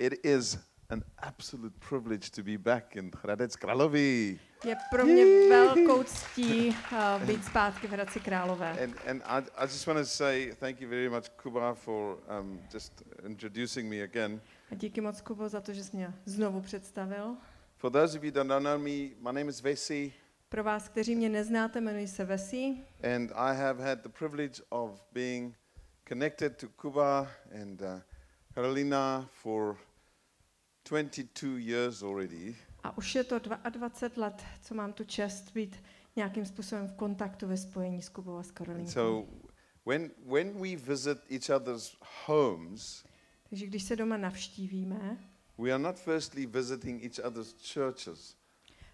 It is an absolute privilege to be back in Hradec Králové. Je pro mě velkou ctí uh, být zpátky v Hradci Králové. And, and I, I just want to say thank you very much, Kuba, for um, just introducing me again. A díky moc, Kubo, za to, že jsi mě znovu představil. For those of you that don't know me, my name is Vesi, Pro vás, kteří mě neznáte, jmenuji se Vesí and I have had the privilege of being connected to Kuba and uh, Carolina for 22 years already. a už je to 22 let, co mám tu čest být nějakým způsobem v kontaktu ve spojení s Kubou a s so when, when we visit each other's homes, Takže když se doma navštívíme, we are not firstly visiting each other's churches.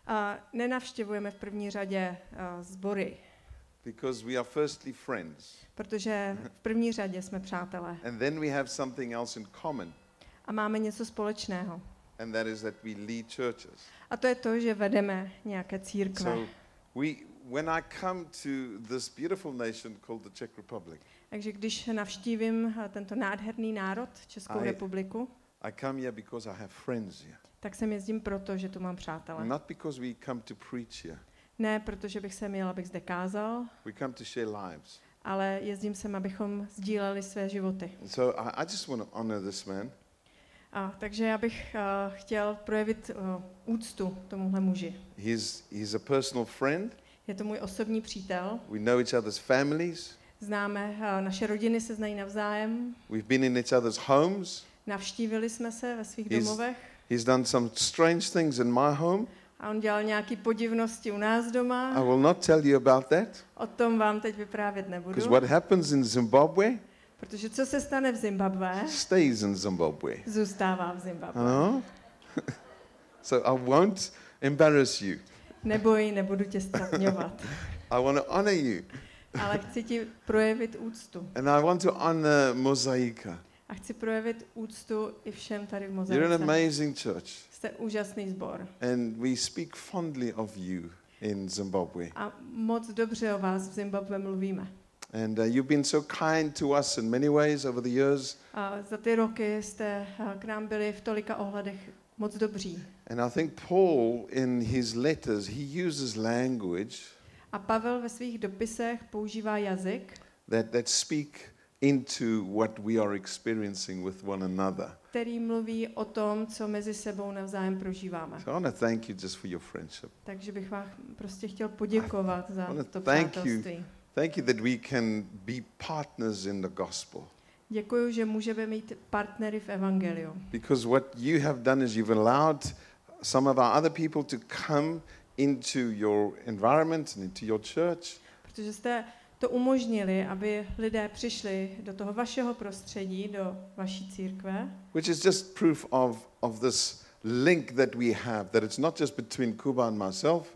a nenavštěvujeme v první řadě uh, sbory, because we are firstly friends. protože v první řadě jsme přátelé. And then we have something else in common, a máme něco společného. and that is that we lead churches. A to je to, že vedeme nějaké církve. So we, when I come to this beautiful nation called the Czech Republic, Takže když navštívím eh, tento nádherný národ, Českou je- republiku, I come here because I have friends here. tak sem jezdím proto, že tu mám přátele. Not because we come to preach here. Ne protože bych sem jel, abych zde kázal, We come to share lives. ale jezdím sem, abychom sdíleli své životy. So I, I just want to honor this man. A, takže já bych uh, chtěl projevit uh, úctu tomuhle muži. He's, he's a personal friend. Je to můj osobní přítel. We know each other's families. Známe, uh, naše rodiny se znají navzájem. We've been in each other's homes. Navštívili jsme se ve svých He's- domovech. He's done some strange things in my home. A on dělal nějaké podivnosti u nás I doma. will not tell you about that O tom vám teď vyprávět nebudu. because what happens in Zimbabwe Protože co se stane v Zimbabwe, stays in Zimbabwe. zůstává v Zimbabwe. Huh? so I won't embarrass you. Neboj, nebudu tě stratňovat. I want to honor you. Ale chci ti projevit úctu. And I want to honor Mosaika. A chci projevit úctu i všem tady v You're an mozaice. amazing church. Jste úžasný sbor. And we speak fondly of you in Zimbabwe. A moc dobře o vás v Zimbabwe mluvíme. And uh, you've been so kind to us in many ways over the years. A za ty roky jste a, k nám byli v tolika ohledech moc dobří. And I think Paul, in his letters, he uses language A Pavel ve svých dopisech používá jazyk, that, that speak into what we are experiencing with one another. který mluví o tom, co mezi sebou navzájem prožíváme. So I want to thank you just for your friendship. Takže bych vám prostě chtěl poděkovat za wanna to thank you. přátelství. Thank you that we can be partners in the gospel. Děkuji, že můžeme mít partnery v Evangeliu. Because what you have done is you've allowed some of our other people to come into your environment and into your church. Protože jste to umožnili, aby lidé přišli do toho vašeho prostředí, do vaší církve, Which is just proof of, of this link that we have, that it's not just between Kuba and myself,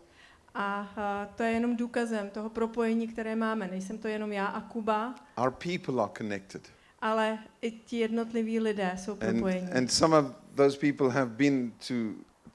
a a to je jenom důkazem toho propojení, které máme. Nejsem to jenom já a Kuba, our people are connected. ale i ti jednotliví lidé jsou And, propojení. and some of those people have been to,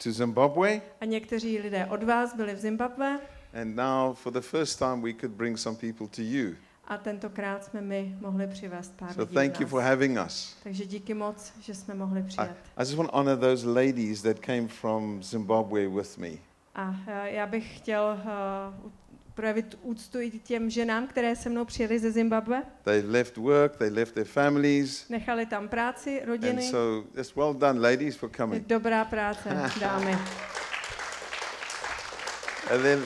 to Zimbabwe, A někteří lidé od vás byli v Zimbabwe and now for the first time we could bring some people to you. a tentokrát jsme my mohli přivést pár So lidí thank you for having us. Takže díky moc, že jsme mohli I, přijet. I just want to honor those ladies that came from Zimbabwe with me. A eh, já bych chtěl eh, projevit úctu i těm ženám, které se mnou přijeli ze Zimbabwe. They left work, they left their families, Nechali tam práci, and rodiny. so just well done, ladies, for coming. Dobrá práce, dámy. And then,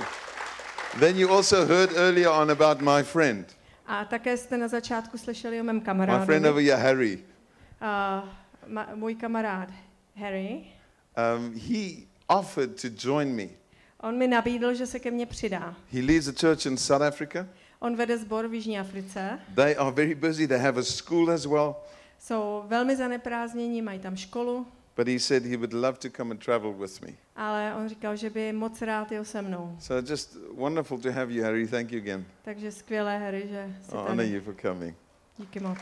then you also heard earlier on about my friend, A také jste na začátku slyšeli o mém my friend over here, Harry. Uh, ma, můj kamarád Harry, Um, he offered to join me. On mi nabídl, že se ke mně přidá. He leads a church in South Africa. On vede sbor v Jižní Africe. They are very busy. They have a school as well. Jsou velmi zaneprázdnění, mají tam školu, But he said he would love to come and travel with me. ale on říkal, že by moc rád jel se mnou. So just wonderful to have you, Harry. Thank you again. Takže skvělé, Harry, že jsi honor tady. you for coming. Díky moc.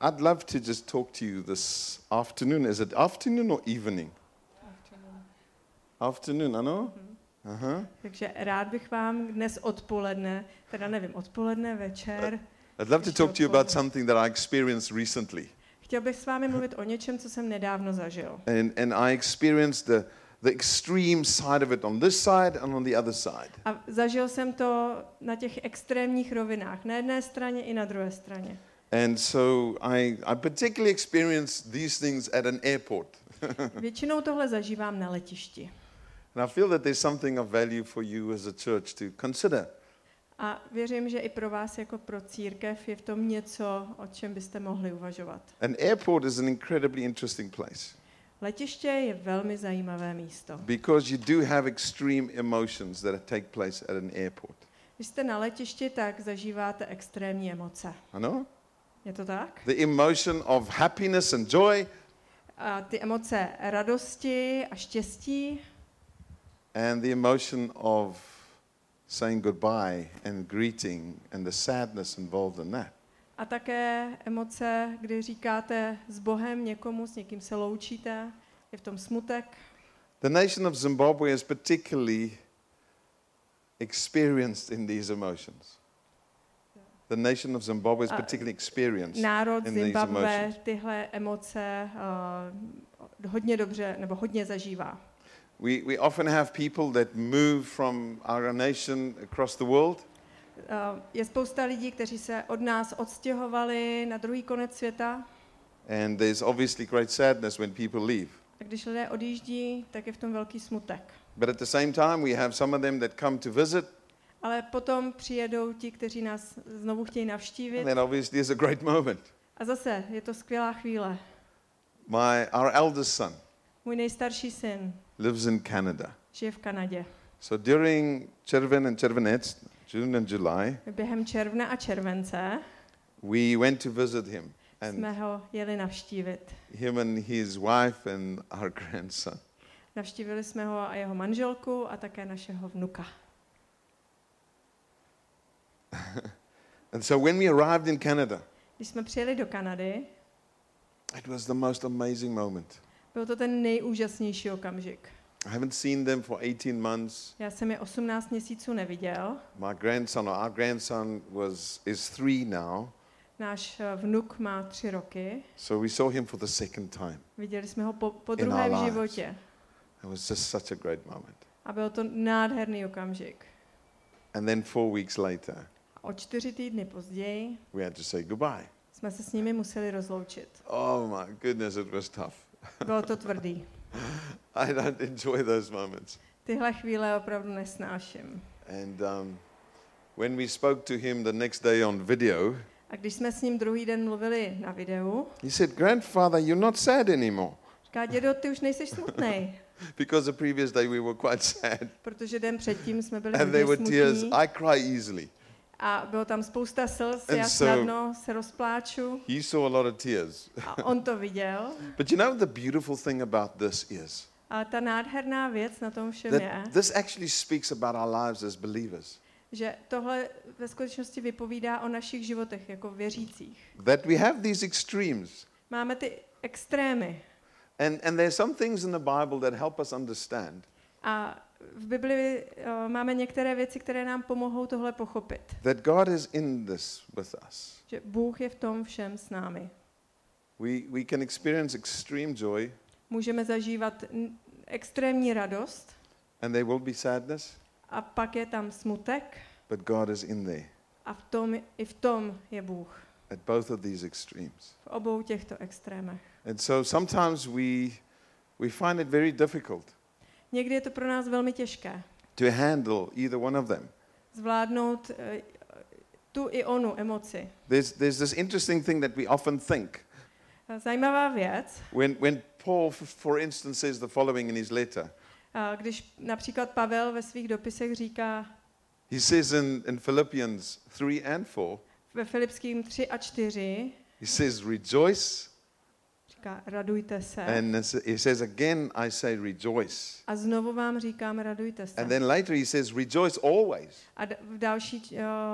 I'd love to just talk to you this afternoon. Is it afternoon or evening? Afternoon, ano? Uh-huh. Takže rád bych vám dnes odpoledne, teda nevím, odpoledne, večer, I'd love to talk to you about something that I experienced recently. Chtěl bych s vámi mluvit o něčem, co jsem nedávno zažil. And, and I experienced the, the extreme side of it on this side and on the other side. A zažil jsem to na těch extrémních rovinách, na jedné straně i na druhé straně. And so I, I particularly experienced these things at an airport. Většinou tohle zažívám na letišti. And I feel that there's something of value for you as a church to consider. A věřím, že i pro vás jako pro církev je v tom něco, o čem byste mohli uvažovat. An airport is an incredibly interesting place Letiště je velmi zajímavé místo. because you do have extreme emotions that take place at an airport. Když jste na letišti, tak zažíváte extrémní emoce. Ano? Je to tak? The emotion of happiness and joy A ty emoce radosti a štěstí and the emotion of saying goodbye and greeting and the sadness involved in that. a také emoce, kdy říkáte s Bohem někomu, s někým se loučíte, je v tom smutek. The nation of Zimbabwe is particularly experienced in these emotions. The nation of Zimbabwe is particularly experienced. Národ in these Zimbabwe emotions. tyhle emoce uh, hodně dobře nebo hodně zažívá. We, we often have people that move from our nation across the world, Uh, je spousta lidí, kteří se od nás odstěhovali na druhý konec světa. and there's obviously great sadness when people leave. A když lidé odjíždí, tak je v tom velký smutek. But at the same time, we have some of them that come to visit, Ale potom přijedou ti, kteří nás znovu chtějí navštívit. and that obviously is a great moment. A zase je to skvělá chvíle. My, our eldest son Můj nejstarší syn lives in Canada. žije v Kanadě. So during Cherven and Chervenets, June and July, Během června a července we went to visit him. And jsme ho jeli navštívit. him and his wife and our grandson. Navštívili jsme ho a jeho manželku a také našeho vnuka. And so when we arrived in Canada, Když jsme přijeli do Kanady, it was the most amazing moment. byl to ten nejúžasnější okamžik. I haven't seen them for 18 months. Já jsem je 18 měsíců neviděl. My grandson, or our grandson, was is three now. Náš eh, vnuk má tři roky. So we saw him for the second time. Viděli jsme ho po, po druhé v životě. It was just such a great moment. A byl to nádherný okamžik. And then four weeks later, o čtyři týdny později we had to say goodbye. jsme se s nimi museli rozloučit. Oh my goodness, it was tough. Bylo to tvrdý. I don't enjoy those moments. Tyhle chvíle opravdu nesnáším. And um, when we spoke to him the next day on video, A když jsme s ním druhý den mluvili na videu, he said, Grandfather, you're not sad anymore. říká, dědo, ty už nejsi smutný, Because the previous day we were quite sad. protože den předtím jsme byli And there were tears. smutní I cry easily. A bylo tam spousta slz, And já so- snadno se rozpláču He saw a lot of tears. a on to viděl. But you know, the beautiful thing about this is A ta nádherná věc na tom všem je, this actually speaks about our lives as believers. že tohle ve skutečnosti vypovídá o našich životech jako věřících. That we have these extremes. Máme ty extrémy And, and there are some things in the Bible that help us understand a v Bibli uh, máme některé věci, které nám pomohou tohle pochopit. that God is in this with us. Že Bůh je v tom všem s námi. We, we can experience extreme joy, Můžeme zažívat extrémní radost and there will be sadness, a pak je tam smutek but God is in there a v tom, i v tom je Bůh. at both of these extremes. V obou těchto extrémech. And so sometimes we, we find it very difficult Někdy je to pro nás velmi těžké to handle either one of them. zvládnout eh, tu i onu emoci. There's, there's this interesting thing that we often think. Zajímavá věc, When, when Paul, for instance, says the following in his letter, a když například Pavel ve svých dopisech říká he says in, in Philippians 3 and 4, ve Filipským 3 a 4, he says, Rejoice. Říká radujte se. And he says, Again, I say rejoice. A znovu vám říkám radujte se. And then later he says, Rejoice always. A v další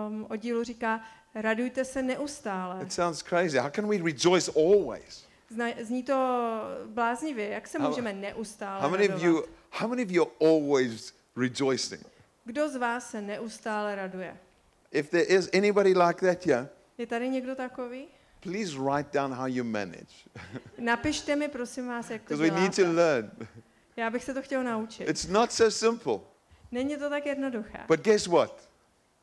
um, oddílu říká radujte se neustále. It sounds crazy. How can we rejoice always? Zna, zní to bláznivě, jak se How- můžeme neustále How many of radovat? you, how many of you are always rejoicing? Kdo z vás se neustále raduje? If there is anybody like that here, Je tady někdo takový? Please write down how you manage. Napište mi, prosím vás, jak to Because we need to děláte. learn. Já bych se to chtěl naučit. It's not so simple. Není to tak jednoduché. But guess what?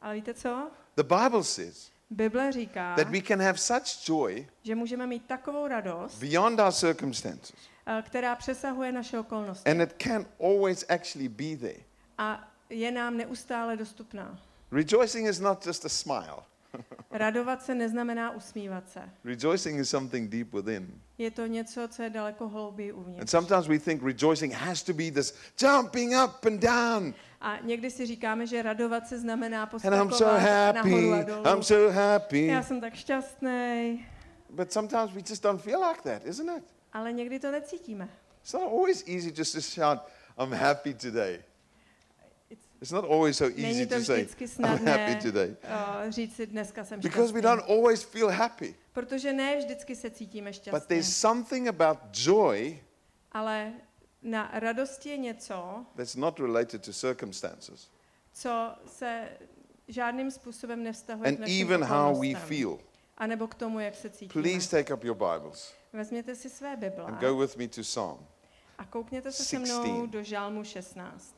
Ale víte co? The Bible says Bible říká, that we can have such joy že můžeme mít takovou radost, beyond our circumstances. eh, která přesahuje naše okolnosti. And it can always actually be there. A je nám neustále dostupná. Rejoicing is not just a smile. Radovat se neznamená usmívat se. Rejoicing is something deep within. Je to něco, co je daleko hlouběji And uvnitř. sometimes we think rejoicing has to be this jumping up and down. A někdy si říkáme, že radovat se znamená And I'm so poskakovat nahoru a happy. dolů. I'm so happy. Já jsem tak šťastný, But sometimes we just don't feel like that, isn't it? ale někdy to necítíme. It's not always easy just to shout, I'm happy today. It's- not always so easy to say, vždycky I'm happy snadné today. uh, říct si dneska jsem Because we šťastný. don't always feel happy. Protože ne vždycky se cítíme But šťastně. there's something about joy Ale na radosti je něco, that's not related to circumstances. co se žádným způsobem nevztahuje And k našim even how we feel. A nebo k tomu, jak se cítíme. Please take up your Bibles Vezměte si své Bible and go with me to Psalm. a koukněte se se 16. mnou do Žálmu 16.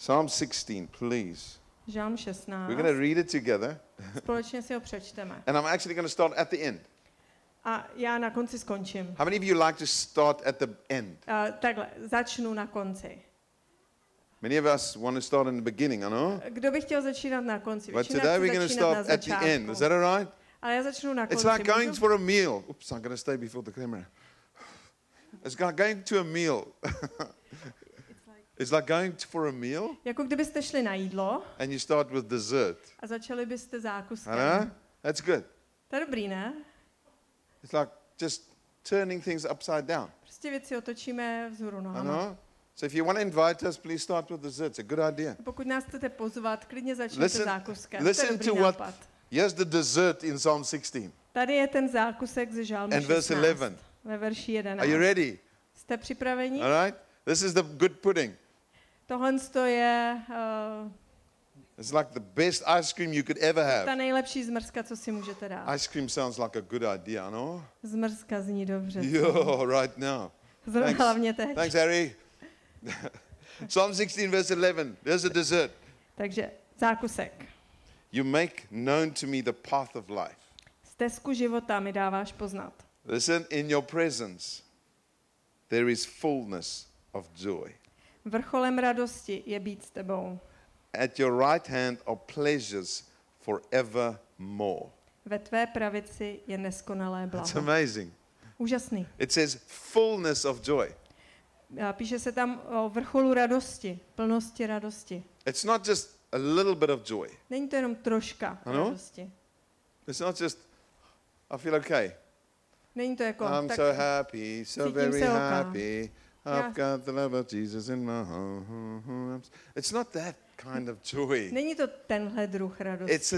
Psalm 16, please. Žálm 16. We're going to read it together. Společně si ho přečteme. And I'm actually going to start at the end. A já na konci skončím. How many of you like to start at the end? Uh, takhle, začnu na konci. Many of us want to start in the beginning, I know. Kdo by chtěl začínat na konci? But today we're going to start at the end. Is that all right? Ale já začnu na It's like going for a meal. Oops, I'm going to stay before the camera. It's like going to a meal. It's like going for a meal Jako kdybyste šli na jídlo and you start with dessert. a začali byste zákuskem. Huh? That's good. To je dobrý, ne? It's like just turning things upside down. Prostě věci otočíme vzhůru nohama. know. So if you want to invite us, please start with dessert. It's a good idea. Pokud nás chcete pozvat, klidně začněte Listen- zákuskem. listen to to what-. Here's the dessert in Psalm 16 Tady je ten zákusek ze Žálmu and verse 16, 11. ve verši 11. Are you ready? Jste připraveni? All right. This is the good pudding. Tohle to je uh, It's like the best ice cream you could ever ta have. nejlepší zmrzka, co si můžete dát. Ice cream sounds like a good idea, no? Zmrzka zní dobře. Yo, right now. Zrovna thanks. hlavně teď. Thanks, Harry. Psalm 16, verse 11. There's a dessert. Takže zákusek. You make known to me the path of life. Stezku života mi dáváš poznat. Listen, in your presence, there is fullness of joy. Vrcholem radosti je být s tebou. At your right hand are pleasures forevermore. Ve tvé pravici je neskonalé It's blaho. amazing. Úžasný. It says fullness of joy. Píše se tam o vrcholu radosti, plnosti radosti. It's not just a little bit of joy. Není to jenom troška Ano? radosti. It's not just, I feel okay. Není to jako, I'm tak so happy, so very happy. Já- I've got the love of Jesus in my heart. It's not that kind of joy. není to tenhle druh It's a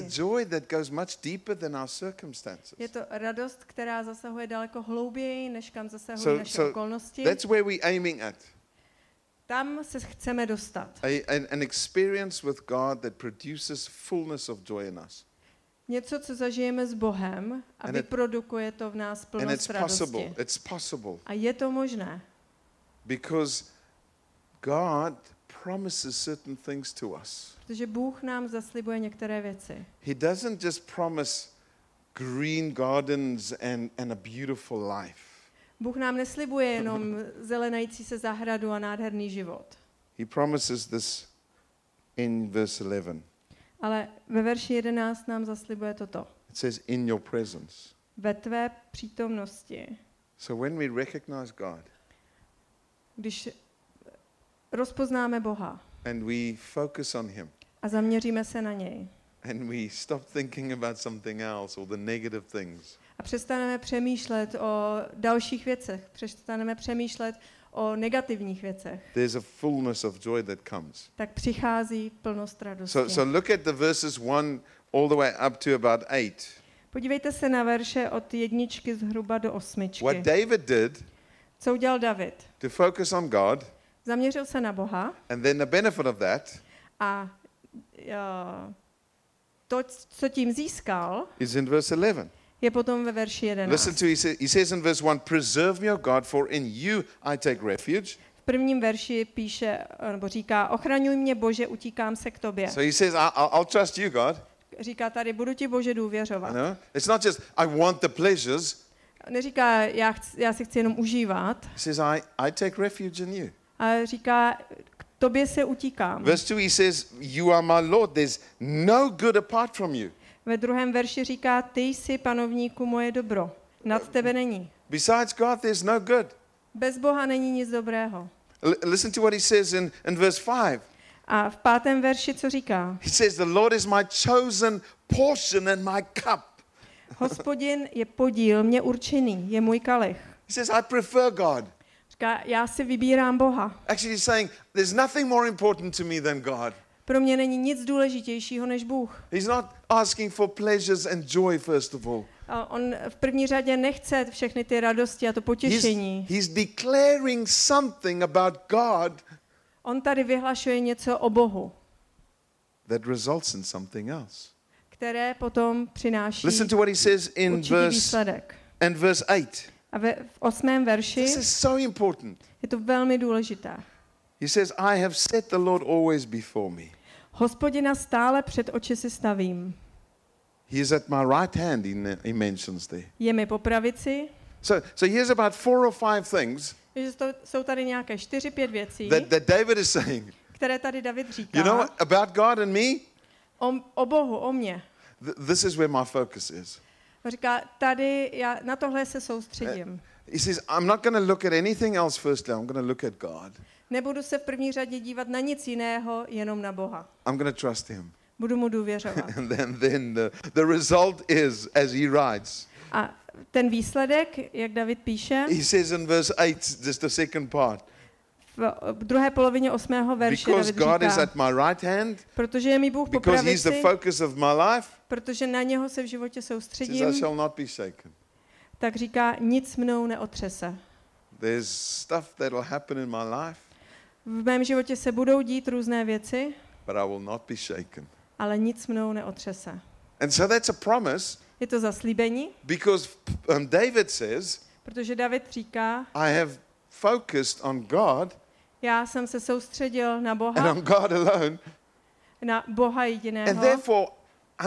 radosti. joy that goes much deeper than our circumstances. Je to radost, která zasahuje daleko hlouběji, než kam zasahují So- naše so okolnosti. That's where we're aiming at. Tam se chceme dostat. A, an, an experience with God that produces fullness of joy in us. Něco, co zažijeme s Bohem a And it- vyprodukuje to v nás And plnost it's possible. radosti. It's possible A je to možné, because God promises certain things to us. protože Bůh nám zaslibuje některé věci. He doesn't just promise green gardens and, and a beautiful life. Bůh nám neslibuje jenom zelenající se zahradu a nádherný život. He promises this in verse 11. Ale ve verši 11 nám zaslibuje toto. It says, In your presence. Ve tvé přítomnosti, So when we recognize God když rozpoznáme Boha and we focus on Him a zaměříme se na něj and we stop thinking about something else or the negative things, a přestaneme přemýšlet o dalších věcech, přestaneme přemýšlet o negativních věcech, there's a fullness of joy that comes. tak přichází plnost radosti. So, so look at the verses 1 all the way up to about 8. Podívejte se na verše od jedničky zhruba do osmičky. What David did Co udělal David? to focus on God, Zaměřil se na Boha and then the benefit of that a uh, to, co tím získal, is in verse 11. je potom ve verši 11. Listen to, he, sa- he says in verse 1 Preserve me, O God, for in you I take refuge. V prvním verši píše, nebo říká, ochraňuj mě Bože, utíkám se k tobě. So he says, I'll, I'll trust you, God. Říká tady, budu ti Bože You důvěřovat. know? It's not just, I want the pleasures. Neříká, já, chci, já si chci jenom užívat, He says, I, I take refuge in you. ale říká, k tobě se utíkám. Verse 2, he says, You are my Lord. There's no good apart from you. Ve druhém verši říká, ty jsi panovníku moje dobro, nad tebe není. Besides God, there's no good. Bez Boha není nic dobrého. L- listen to what he says in, in verse 5. A v pátém verši co říká? He says, The Lord is my chosen portion and my cup. Hospodin je podíl mě určený, je můj kalich. He says, I prefer God. Říká, já si vybírám Boha. Actually, he's saying, There's nothing more important to me than God. Pro mě není nic důležitějšího než Bůh. He's not asking for pleasures and joy, first of all. A on v první řadě nechce všechny ty radosti a to He's, potěšení. he's declaring something about God On tady vyhlašuje něco o Bohu, that results in something else. Které potom přináší Listen to what he says in verse, výsledek. in verse 8. A ve, v osmém verši This is so important. je to velmi důležité. He says, I have set the Lord always before me. Hospodina stále před oči si stavím. He is at my right hand, he, mentions there. Je mi po pravici. So, so here's about four or five things Takže to, jsou tady nějaké čtyři, pět věcí, that, that David is saying. které tady David říká. You know about God and me? o, o Bohu, o mně. Th- this is where my focus is. Říká, tady já na tohle se soustředím. He says, I'm not going to look at anything else firstly, I'm going to look at God. Nebudu se v první řadě dívat na nic jiného, jenom na Boha. I'm going to trust him. Budu mu důvěřovat. And then, then the, the result is, as he writes, A ten výsledek, jak David píše, he says in verse 8, just the second part, v druhé polovině osmého verše because David God is říká, at my right hand, protože je mi Bůh po because he's the focus of my life, protože na něho se v životě he says, I soustředím, shall not be shaken. tak říká, nic mnou neotřese. There's stuff that will happen in my life, V mém životě se budou dít různé věci, but I will not be shaken. ale nic mnou neotřese. And so that's a promise Je to zaslíbení, because um, David says, protože David říká, I have focused on God já jsem se soustředil na and Boha, on God alone, na Boha and jediného therefore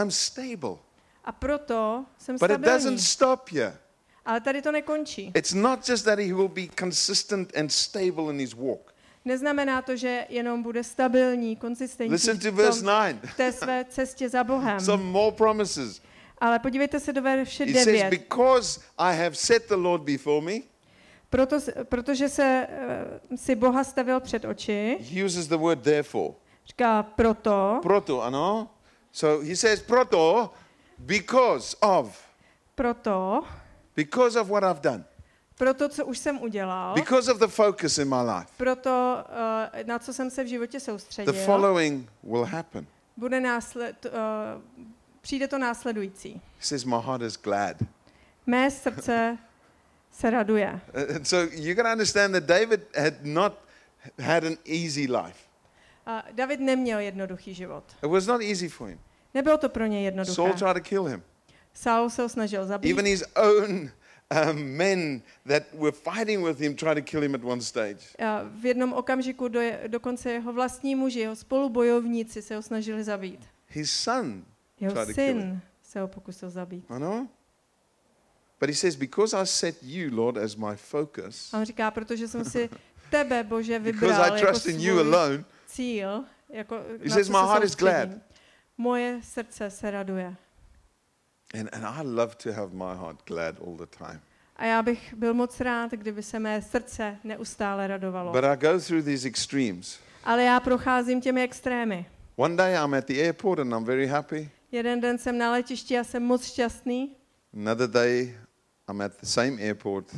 I'm stable. a proto jsem But it doesn't stabilní. stop here. Ale tady to nekončí. It's not just that he will be consistent and stable in his walk. Neznamená to, že jenom bude stabilní, konzistentní Listen to v, verse tom, 9. v té své cestě za Bohem. Some more promises. Ale podívejte se do verše He says, 9. Because I have set the Lord before me, Proto, protože se uh, si Boha stavil před oči, he uses the word therefore. říká proto, Proto, ano? So he says, Proto, because of. proto, Because of what I've done. proto, co už jsem udělal, Because of the focus in my life. proto, uh, na co jsem se v životě The soustředil, following will happen. bude násled, uh, přijde to následující. He says, My heart is glad. Mé srdce se raduje. Uh, And so you can understand that David had not had an easy life. A David neměl jednoduchý život. It was not easy for him. Nebylo to pro něj Saul jednoduché. tried to kill him. Saul se ho snažil zabít. Even his own um, men that were fighting with him tried to kill him at one stage. A v jednom okamžiku do, dokonce jeho vlastní muži, jeho spolubojovníci se ho snažili zabít. His son, Jeho Tried to kill him. syn se ho pokusil zabít. Know. But he says, Because I set you, Lord, as my focus, A on říká, protože jsem si tebe, Bože, because vybral I jako trust in you alone, cíl, jako He says, "My heart is glad." Moje srdce se raduje. and, and I love to have my heart glad all the time. A já bych byl moc rád, kdyby se mé srdce neustále radovalo. But I go through these extremes. Ale já procházím těmi extrémy. One day I'm at the airport and I'm very happy. Jeden den jsem na letišti a jsem moc šťastný Another day I'm at the same airport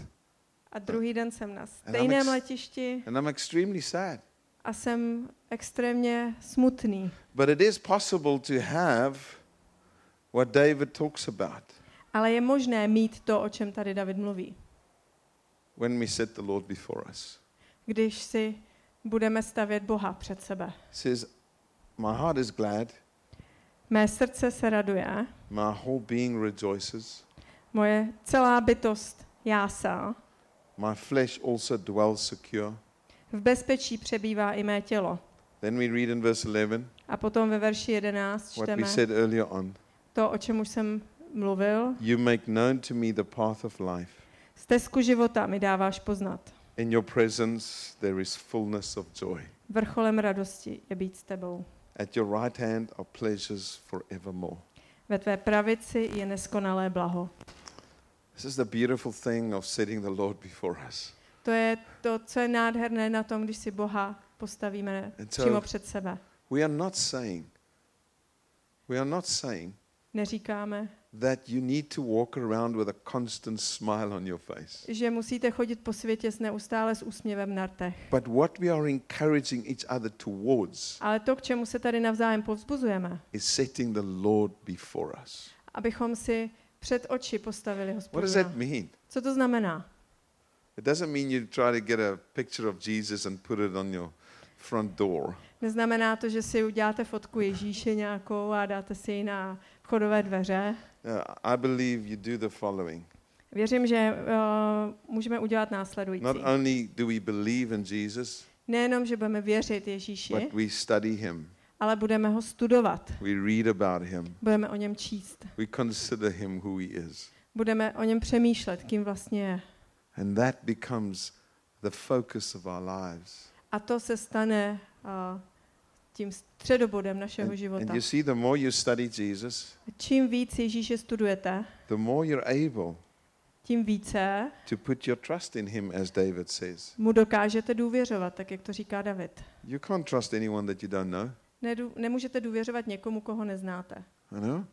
a druhý den jsem na stejném ex- letišti and I'm extremely sad. a jsem extrémně smutný. But it is possible to have what David talks about Ale je možné mít to, o čem tady David mluví. when we set the Lord before us. Když si budeme stavět Boha před sebe. Says, My heart is glad Mé srdce se raduje, my whole being rejoices. Moje celá bytost jásá. My flesh also dwells secure. V bezpečí přebývá i mé tělo. Then we read in verse 11 A potom ve verši 11 what we čteme said earlier on. to, o čem už jsem mluvil. You make known to me the path of life. Stezku života mi dáváš poznat. In your presence there is fullness of joy. Vrcholem radosti je být s tebou. At your right hand are pleasures forevermore. Ve tvé pravici je neskonalé blaho. This is the beautiful thing of setting the Lord before us. To je to, co je nádherné na tom, když si Boha postavíme And so- přímo před sebe. We are not saying, we are not saying Neříkáme, that you need to walk around with a constant smile on your face. že musíte chodit po světě s neustále s úsměvem na rtech. But what we are encouraging each other towards Ale to, k čemu se tady navzájem povzbuzujeme, is setting the Lord before us. abychom si před oči postavili What does that hospodina. mean? Co to znamená? It doesn't mean you try to get a picture of Jesus and put it on your front door. Neznamená to, že si uděláte fotku Ježíše nějakou a dáte si ji na vchodové dveře. Uh, I believe you do the following. Věřím, že uh, můžeme udělat následující. Not only do we believe in Jesus, Nejenom, že budeme věřit Ježíši, but we study him. Ale budeme ho studovat. We read about him. Budeme o něm číst. We consider him who he is. Budeme o něm přemýšlet, kým vlastně je. And that becomes the focus of our lives. A to se stane uh, tím středobodem našeho And, života. and you see, the more you study Jesus, Čím víc Ježíše studujete, the more you're able tím více to put your trust in him, as David says. mu dokážete důvěřovat, tak jak to říká David. You can't trust anyone that you don't know. Nedu, nemůžete důvěřovat někomu, koho neznáte. Know?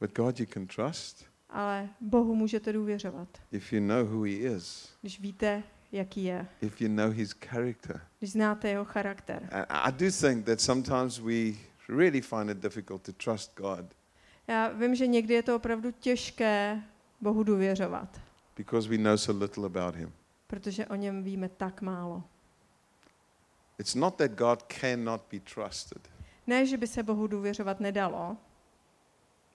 But God you can trust Ale Bohu můžete důvěřovat, if you know who he is, když víte, jaký je, if you know his character. když znáte jeho charakter. And I do think that sometimes we really find it difficult to trust God Já vím, že někdy je to opravdu těžké Bohu důvěřovat, because we know so little about him. protože o něm víme tak málo. It's not that God cannot be trusted, Ne, že by se Bohu důvěřovat nedalo,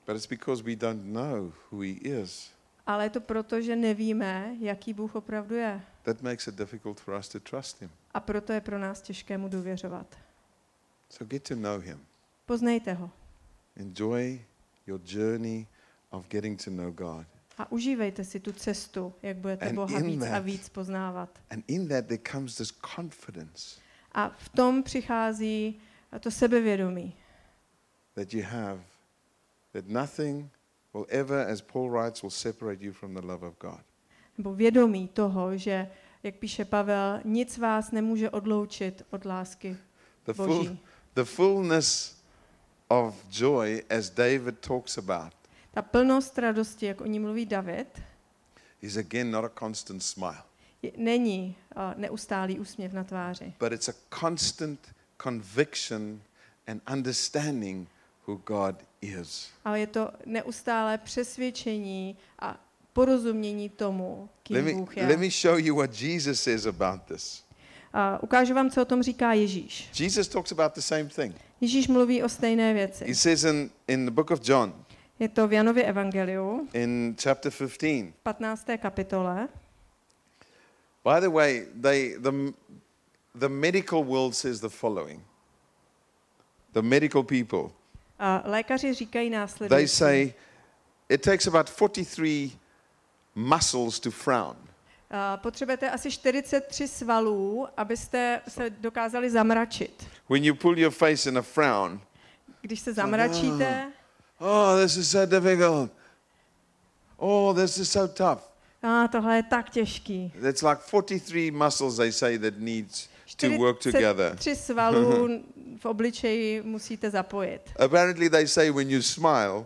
but it's because we don't know who he is. ale je to proto, že nevíme, jaký Bůh opravdu je. That makes it difficult for us to trust him. A proto je pro nás těžké mu důvěřovat. So get to know him. Poznejte ho Enjoy your journey of getting to know God. a užívejte si tu cestu, jak budete And Boha víc a that- víc poznávat. And in that there comes this confidence A v tom přichází to sebevědomí, that you have that nothing will ever, as Paul writes, will separate you from the love of God. nebo vědomí toho, že, jak píše Pavel, nic vás nemůže odloučit od lásky The, full, Boží. the fullness of joy, as David talks about, Ta plnost radosti, jak o ní mluví David, is again not a constant smile, není neustálý úsměv na tváři, but it's a constant conviction and understanding who God is. ale je to neustálé přesvědčení a porozumění tomu, kým Let me, Bůh je. let me show you what Jesus says about this. A ukážu vám, co o tom říká Ježíš. Jesus talks about the same thing. Ježíš mluví o stejné He věci. says in, in the book of John, Je to v Janově evangeliu, in chapter 15, 15. kapitole. By the way, they, the, the medical world says the following. The medical people, A lékaři říkají they následující. say it takes about 43 muscles to frown. A potřebujete asi 43 svalů, abyste se dokázali zamračit. When you pull your face in a frown, Když se zamračíte, oh, this is so difficult. Oh, this is so tough. A tohle je tak těžký. It's like 43 muscles, they say, that needs to work together. 43 svalů v obličeji musíte zapojit. Apparently, they say when you smile,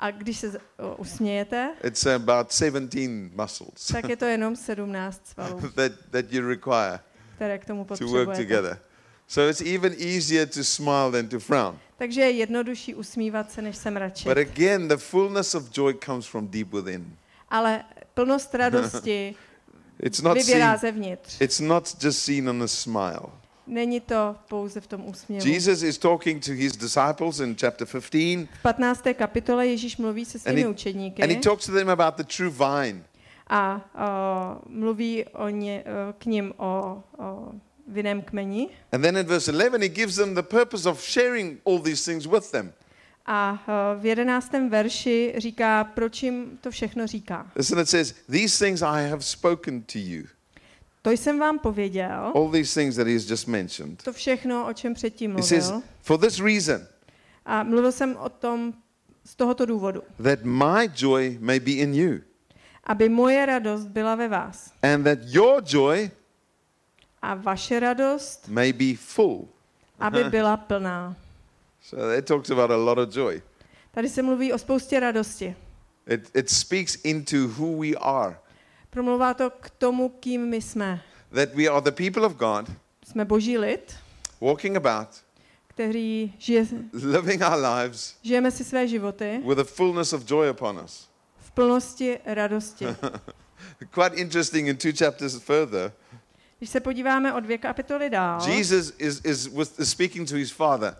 A když se usmějete, it's about 17 muscles tak je to jenom 17 svalů, that, that you require. které k tomu to work potřebujete. together. So it's even easier to smile than to frown. Takže je jednodušší usmívat se, než se mračit. But again, the fullness of joy comes from deep within. Ale plnost radosti It's not vyvěrá seen, zevnitř. it's not just seen on a smile. Není to pouze v tom úsměvu. Jesus is talking to his disciples in chapter 15, V 15. kapitole Ježíš mluví se svými he- učedníky and he talks to them about the true vine. a o, mluví o ně, o, k ním o, o vinném kmeni. And then in verse 11, he gives them the purpose of sharing all these things with them. A o, v jedenáctém verši říká, proč jim to všechno říká. Listen, it says, These things I have spoken to you. To jsem vám pověděl, All these things that he has just mentioned. to všechno, o čem předtím He says, mluvil. For this reason, A mluvil jsem o tom z tohoto důvodu, that my joy may be in you, aby moje radost byla ve vás and that your joy a vaše radost, may be full. aby byla plná. So that talks about a lot of joy. Tady se mluví o spoustě radosti. It, it speaks into who we are, Promluvá to k tomu, kým my jsme. that we are the people of God, Jsme boží lid, walking about, který žije, living our lives žijeme si své životy with a fullness of joy upon us. v plnosti radosti. Quite interesting in two chapters further, Když se podíváme o dvě kapitoly dál, Jesus is, is, with, is speaking to his father.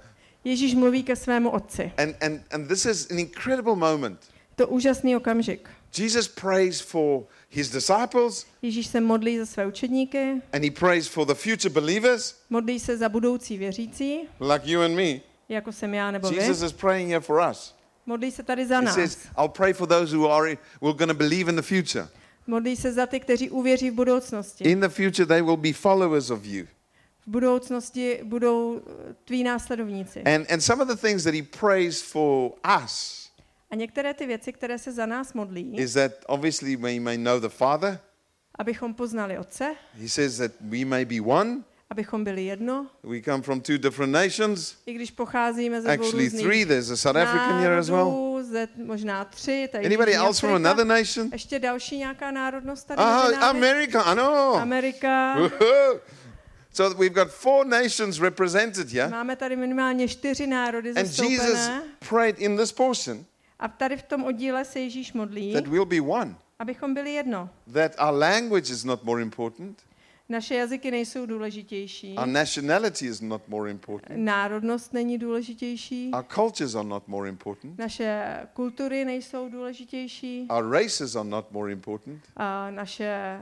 Ježíš mluví ke svému otci. And, and, and this is an incredible moment. To úžasný okamžik. Jesus prays for his disciples Ježíš se modlí za své učedníky, and he prays for the future believers modlí se za budoucí věřící, like you and me. jako jsem já nebo vy. Jesus is praying here for us. Modlí se tady za He nás. says, I'll pray for those who are going to believe in the future. Modlí se za ty, kteří uvěří v budoucnosti. In the future they will be followers of you. V budoucnosti budou eh, tví následovníci. And and some of the things that he prays for us A některé ty věci, které se za nás modlí, is that obviously we may know the Father. abychom poznali Otce, He says that we may be one. abychom byli jedno, We come from two different nations. i když pocházíme ze dvou Actually three. There's a South African here as well. národů, ze možná tři, tady Anybody else from another nation? Ještě další nějaká národnost tady Ah? America. I know. Amerika. So we've got four nations represented here. Máme tady minimálně čtyři národy And Jesus prayed in this portion A tady v tom oddíle se Ježíš modlí, that we'll be one. abychom byli jedno. That our language is not more important. Naše jazyky nejsou důležitější. Our nationality is not more important. Národnost není důležitější. Our cultures are not more important. Naše kultury nejsou důležitější. Our races are not more important. A naše,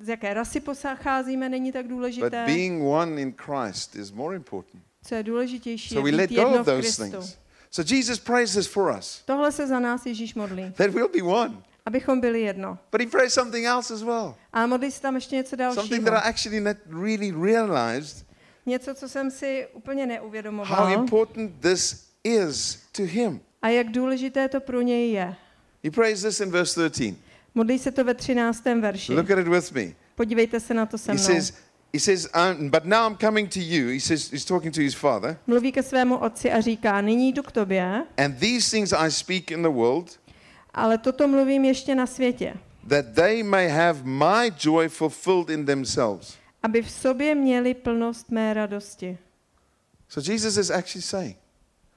z jaké rasy pocházíme, není tak But důležité. being one in Christ is more important. Co je důležitější, So we je let být go jedno of v those Kristu. things. So Jesus prays this for us Tohle se za nás Ježíš modlí, that we'll be one. Abychom byli jedno. But he prays something else as well. A modlí se tam ještě něco Something dalšího. that I actually not really realized Něco, co jsem si úplně how neuvědomoval. important this is to him. A jak důležité to pro něj je. He prays this in verse 13. Modlí se to ve 13. verši. Look at it with me. Podívejte se na to se He mnou. says, he says, but now I'm coming to you. He says, he's talking to his father. Mluví ke svému otci a říká, nyní jdu k tobě, And these things I speak in the world, ale toto mluvím ještě na světě, that they may have my joy fulfilled in themselves. aby v sobě měli plnost mé radosti. So Jesus is actually saying,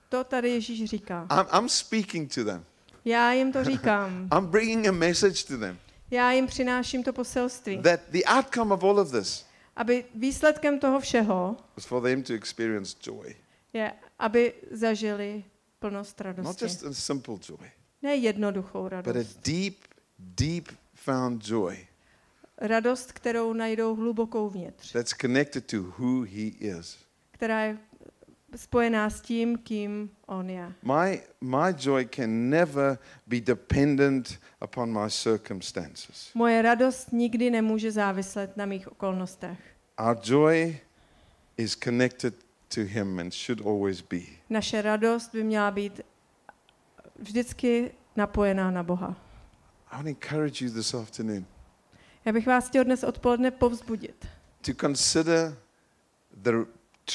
To tady Ježíš říká. I'm, I'm speaking to them. Já jim to říkám. I'm bringing a message to them Já jim přináším to poselství. that the outcome of all of this Aby výsledkem toho všeho is for them to experience joy. je, aby zažili plnost Not radosti. just a simple joy, Ne jednoduchou but a radost. deep, deep found joy Radost, kterou najdou hlubokou vnitř. that's connected to who he is. Která je spojená s tím, kým on je. My, my joy can never be dependent upon my circumstances. Moje radost nikdy nemůže záviset na mých okolnostech. Our joy is connected to him and should always be. Naše radost by měla být vždycky napojená na Boha. I want to encourage you this afternoon Já bych vás chtěl dnes odpoledne povzbudit, to consider the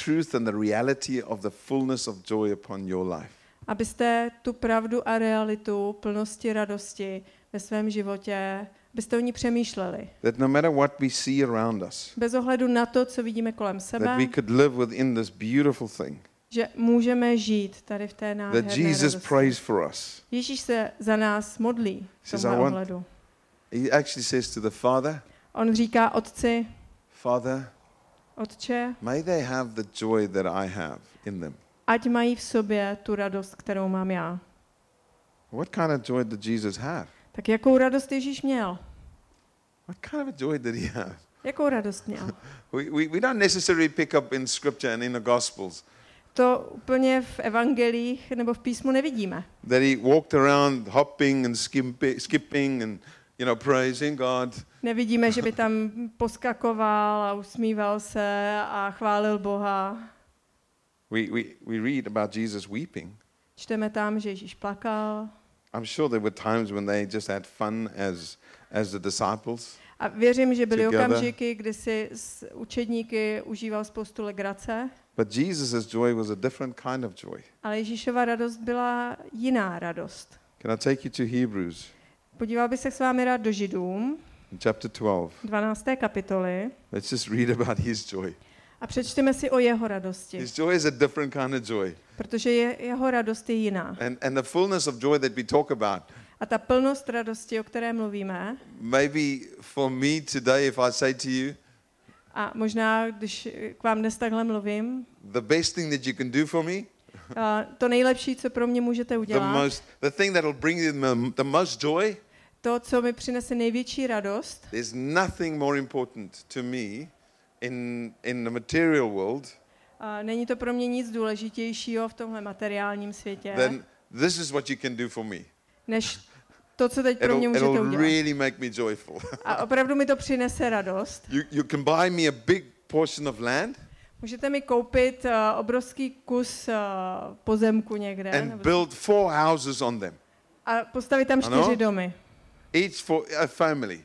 truth and the reality of the fullness of joy upon your life. abyste tu pravdu a realitu plnosti radosti ve svém životě, abyste o ní přemýšleli. That no matter what we see around us, Bez ohledu na to, co vidíme kolem that sebe, we could live within this beautiful thing že můžeme žít tady v té that nádherné Jesus radosti. prays for us. Ježíš se za nás modlí v Says, tomhle "I want- ohledu. He actually says to the Father, On říká otci, Father, Otče, may they have the joy that I have in them. ať mají v sobě tu radost, kterou mám já. What kind of joy did Jesus have? Tak jakou radost Ježíš měl? What kind of joy did he have? Jakou radost měl? We, we, we don't necessarily pick up in Scripture and in the Gospels To úplně v evangelích nebo v písmu nevidíme. that he walked around hopping and skipping and, you know, praising God. Nevidíme, že by tam poskakoval a usmíval se a chválil Boha. We, we, we read about Jesus weeping. Čteme tam, že Ježíš plakal. I'm sure there were times when they just had fun as, as the disciples. A věřím, že byly Together. okamžiky, kdy si s učedníky užíval spoustu legrace, But Jesus' joy was a different kind of joy. ale Ježíšova radost byla jiná radost. Can I take you to Hebrews Podíval bych se s vámi rád do Židům, in chapter 12? 12. kapitoly, Let's just read about his joy. a přečteme si o jeho radosti, His joy is a different kind of joy. protože je, jeho radost je jiná. And, and the fullness of joy that we talk about, A ta plnost radosti, o které mluvíme, maybe for me today, if I say to you, a možná, když k vám dnes takhle mluvím, the best thing that you can do for me, a to nejlepší, co pro mě můžete the udělat, most, the thing that will bring you the, the most joy, to, co mi přinese největší radost, there's nothing more important to me in, in the material world a není to pro mě nic důležitějšího v tomhle materiálním světě, than this is what you can do for me. než to, co teď pro mě můžete it'll udělat. really make me joyful. A opravdu mi to přinese radost. you, you can buy me a big portion of land Můžete mi koupit uh, obrovský kus uh, pozemku někde and nebo, build four houses on them, a postavit tam Ano? čtyři domy. each for a family.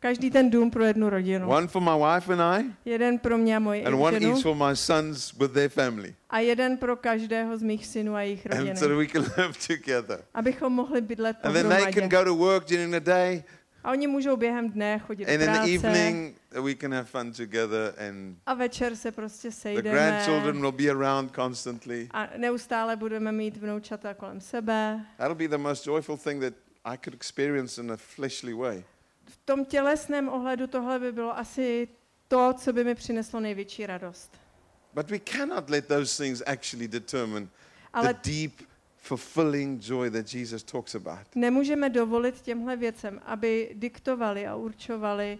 Každý ten dům pro jednu rodinu. One for my wife and I, Jeden pro mě a moji and one each for my sons with their family. a jeden pro každého z mých synů a jejich rodiny. And so that we can live together. Abychom mohli bydlet And then they can pohromadě. go to work during the day, A oni můžou během dne chodit and do in the práce evening we can have fun together, and a večer se prostě the sejdeme grandchildren will be around constantly. a neustále budeme mít vnoučata kolem sebe. That'll be the most joyful thing that I could experience in a fleshly way. V tom tělesném ohledu tohle by bylo asi to, co by mi přineslo největší radost. But we cannot let those things actually determine Ale the deep, fulfilling joy that Jesus talks about. nemůžeme dovolit těmhle věcem, aby diktovali a určovali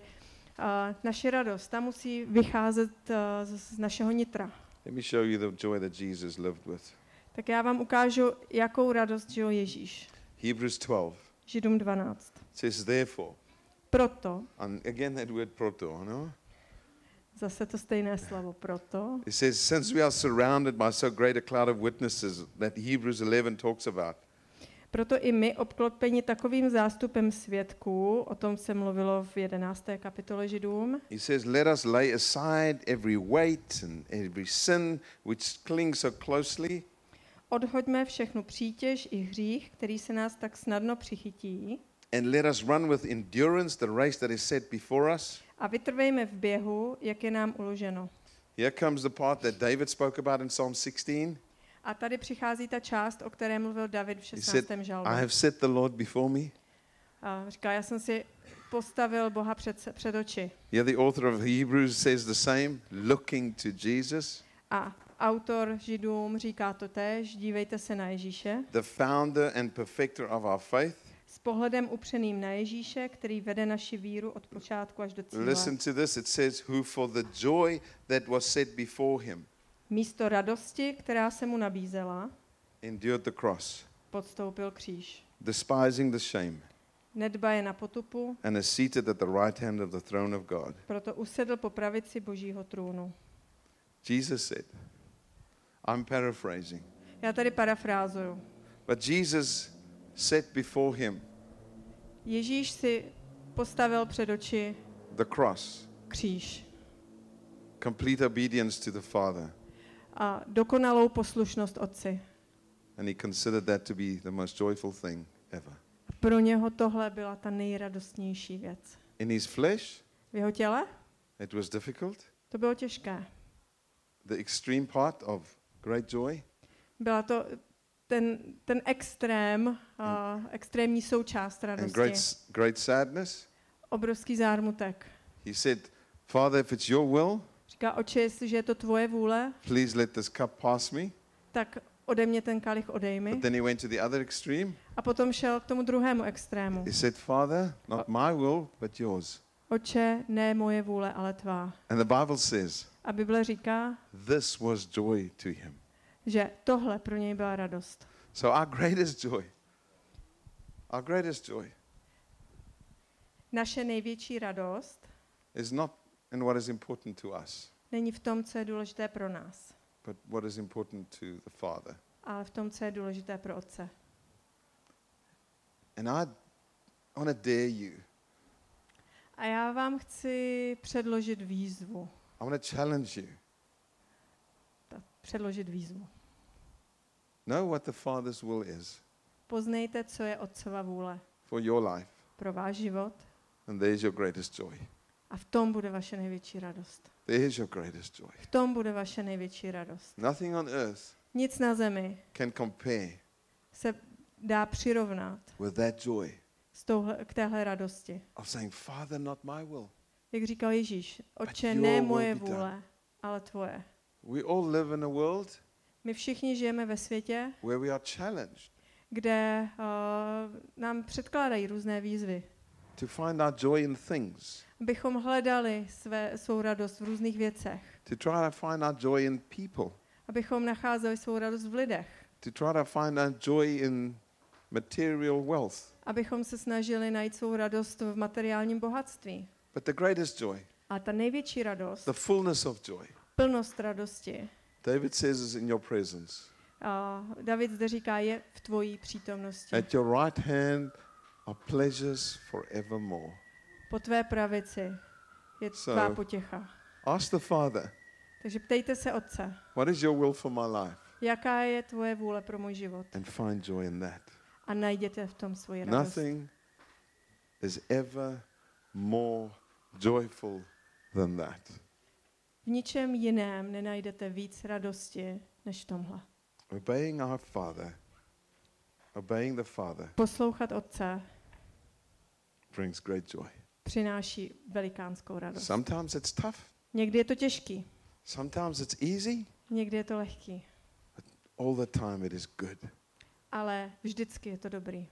uh, naši radost. Ta musí vycházet uh, z, našeho nitra. Let me show you the joy that Jesus lived with. Tak já vám ukážu, jakou radost žil Ježíš. Hebrews 12 Židům 12. says, Therefore, Proto, and again that word proto, no? zase to stejné slovo, proto, It says, Since we are surrounded by so great a cloud of witnesses that Hebrews 11 talks about, proto i my obklopeni takovým zástupem svědků, o tom se mluvilo v 11. kapitole Židům, he says, Let us lay aside every weight and every sin which clings so closely, odhoďme všechnu přítěž i hřích, který se nás tak snadno přichytí, and let us run with endurance the race that is set before us. a vytrvejme v běhu, jak je nám uloženo. Here comes the part that David spoke about in Psalm 16. A tady přichází ta část, o které mluvil David v He 16. said, žalmu. I have set the Lord before me. A říká, já jsem si postavil Boha před, před oči. Here, the author of Hebrews says the same, looking to Jesus, A autor Židům říká to tež, dívejte se na Ježíše, the founder and perfecter of our faith. S pohledem upřeným na Ježíše, který vede naši víru od počátku až do cíle. Listen to this. It says, Who for the joy that was set before him Místo radosti, která se mu nabízela, endured the cross, podstoupil kříž. despising the shame, Nedbaje na potupu, and is seated at the right hand of the throne of God. proto usedl po pravici božího trůnu. Jesus said, I'm paraphrasing, Já tady parafrázuju. but Jesus set before him Ježíš si postavil před oči the cross, kříž complete obedience to the Father, a dokonalou poslušnost otci. and he considered that to be the most joyful thing ever. Pro něho tohle byla ta nejradostnější věc. In his flesh, V jeho těle it was difficult. to bylo těžké. The extreme part of great joy, Byla to ten, ten extrém, uh, extrémní součást and radosti. great, great sadness. Obrovský zármutek. He said, Father, if it's your will, Říká, oče, jestliže je to tvoje vůle, please let this cup pass me. tak ode mě ten kalich odej But then he went to the other extreme. A potom šel k tomu druhému extrému. He said, Father, not my will, but yours. Oče, ne moje vůle, ale tvá. And the Bible says, A Bible říká, this was joy to him. Že tohle pro něj byla radost. So our greatest joy, our greatest joy Naše největší radost is not in what is important to us, není v tom, co je důležité pro nás, but what is important to the Father. ale v tom, co je důležité pro Otce. And I, want to dare you. A já vám chci předložit výzvu. I want to challenge you. Ta- Předložit výzvu. Know what the Father's will is Poznejte, co je Otcova vůle for your life, pro váš život and there's your greatest joy. a v tom bude vaše největší radost. There's your greatest joy. V tom bude vaše největší radost. Nothing on earth Nic na zemi can compare se dá přirovnat with that joy s touhle, k téhle radosti. of saying, Father, not my will. Jak říkal Ježíš, Otče, ne moje be done." vůle, ale tvoje. We all live in a world My všichni žijeme ve světě, where we are challenged kde uh, nám předkládají různé výzvy, to find our joy in things, abychom hledali své, svou radost v různých věcech, to try to find our joy in people, abychom nacházeli svou radost v lidech, to try to find our joy in material wealth. abychom se snažili najít svou radost v materiálním bohatství. But the greatest joy, A ta největší radost, the fullness of joy, plnost radosti, David says is in your presence. a David zde říká, je v tvojí přítomnosti. At your right hand are pleasures forevermore. Po tvé pravici je So- tvá potěcha. Ask the Father, Takže ptejte se Otce, what is your will for my life? jaká je tvoje vůle pro můj život And find joy in that. a najděte v tom svoji radost. Nothing is ever more joyful than that. V ničem jiném nenajdete víc radosti než v tomhle. Obeying our Father, obeying the Father, Poslouchat Otce brings great joy. přináší velikánskou radost. Sometimes it's tough, Někdy je to těžký, sometimes it's easy, někdy je to lehký, all the time it is good. ale vždycky je to dobrý.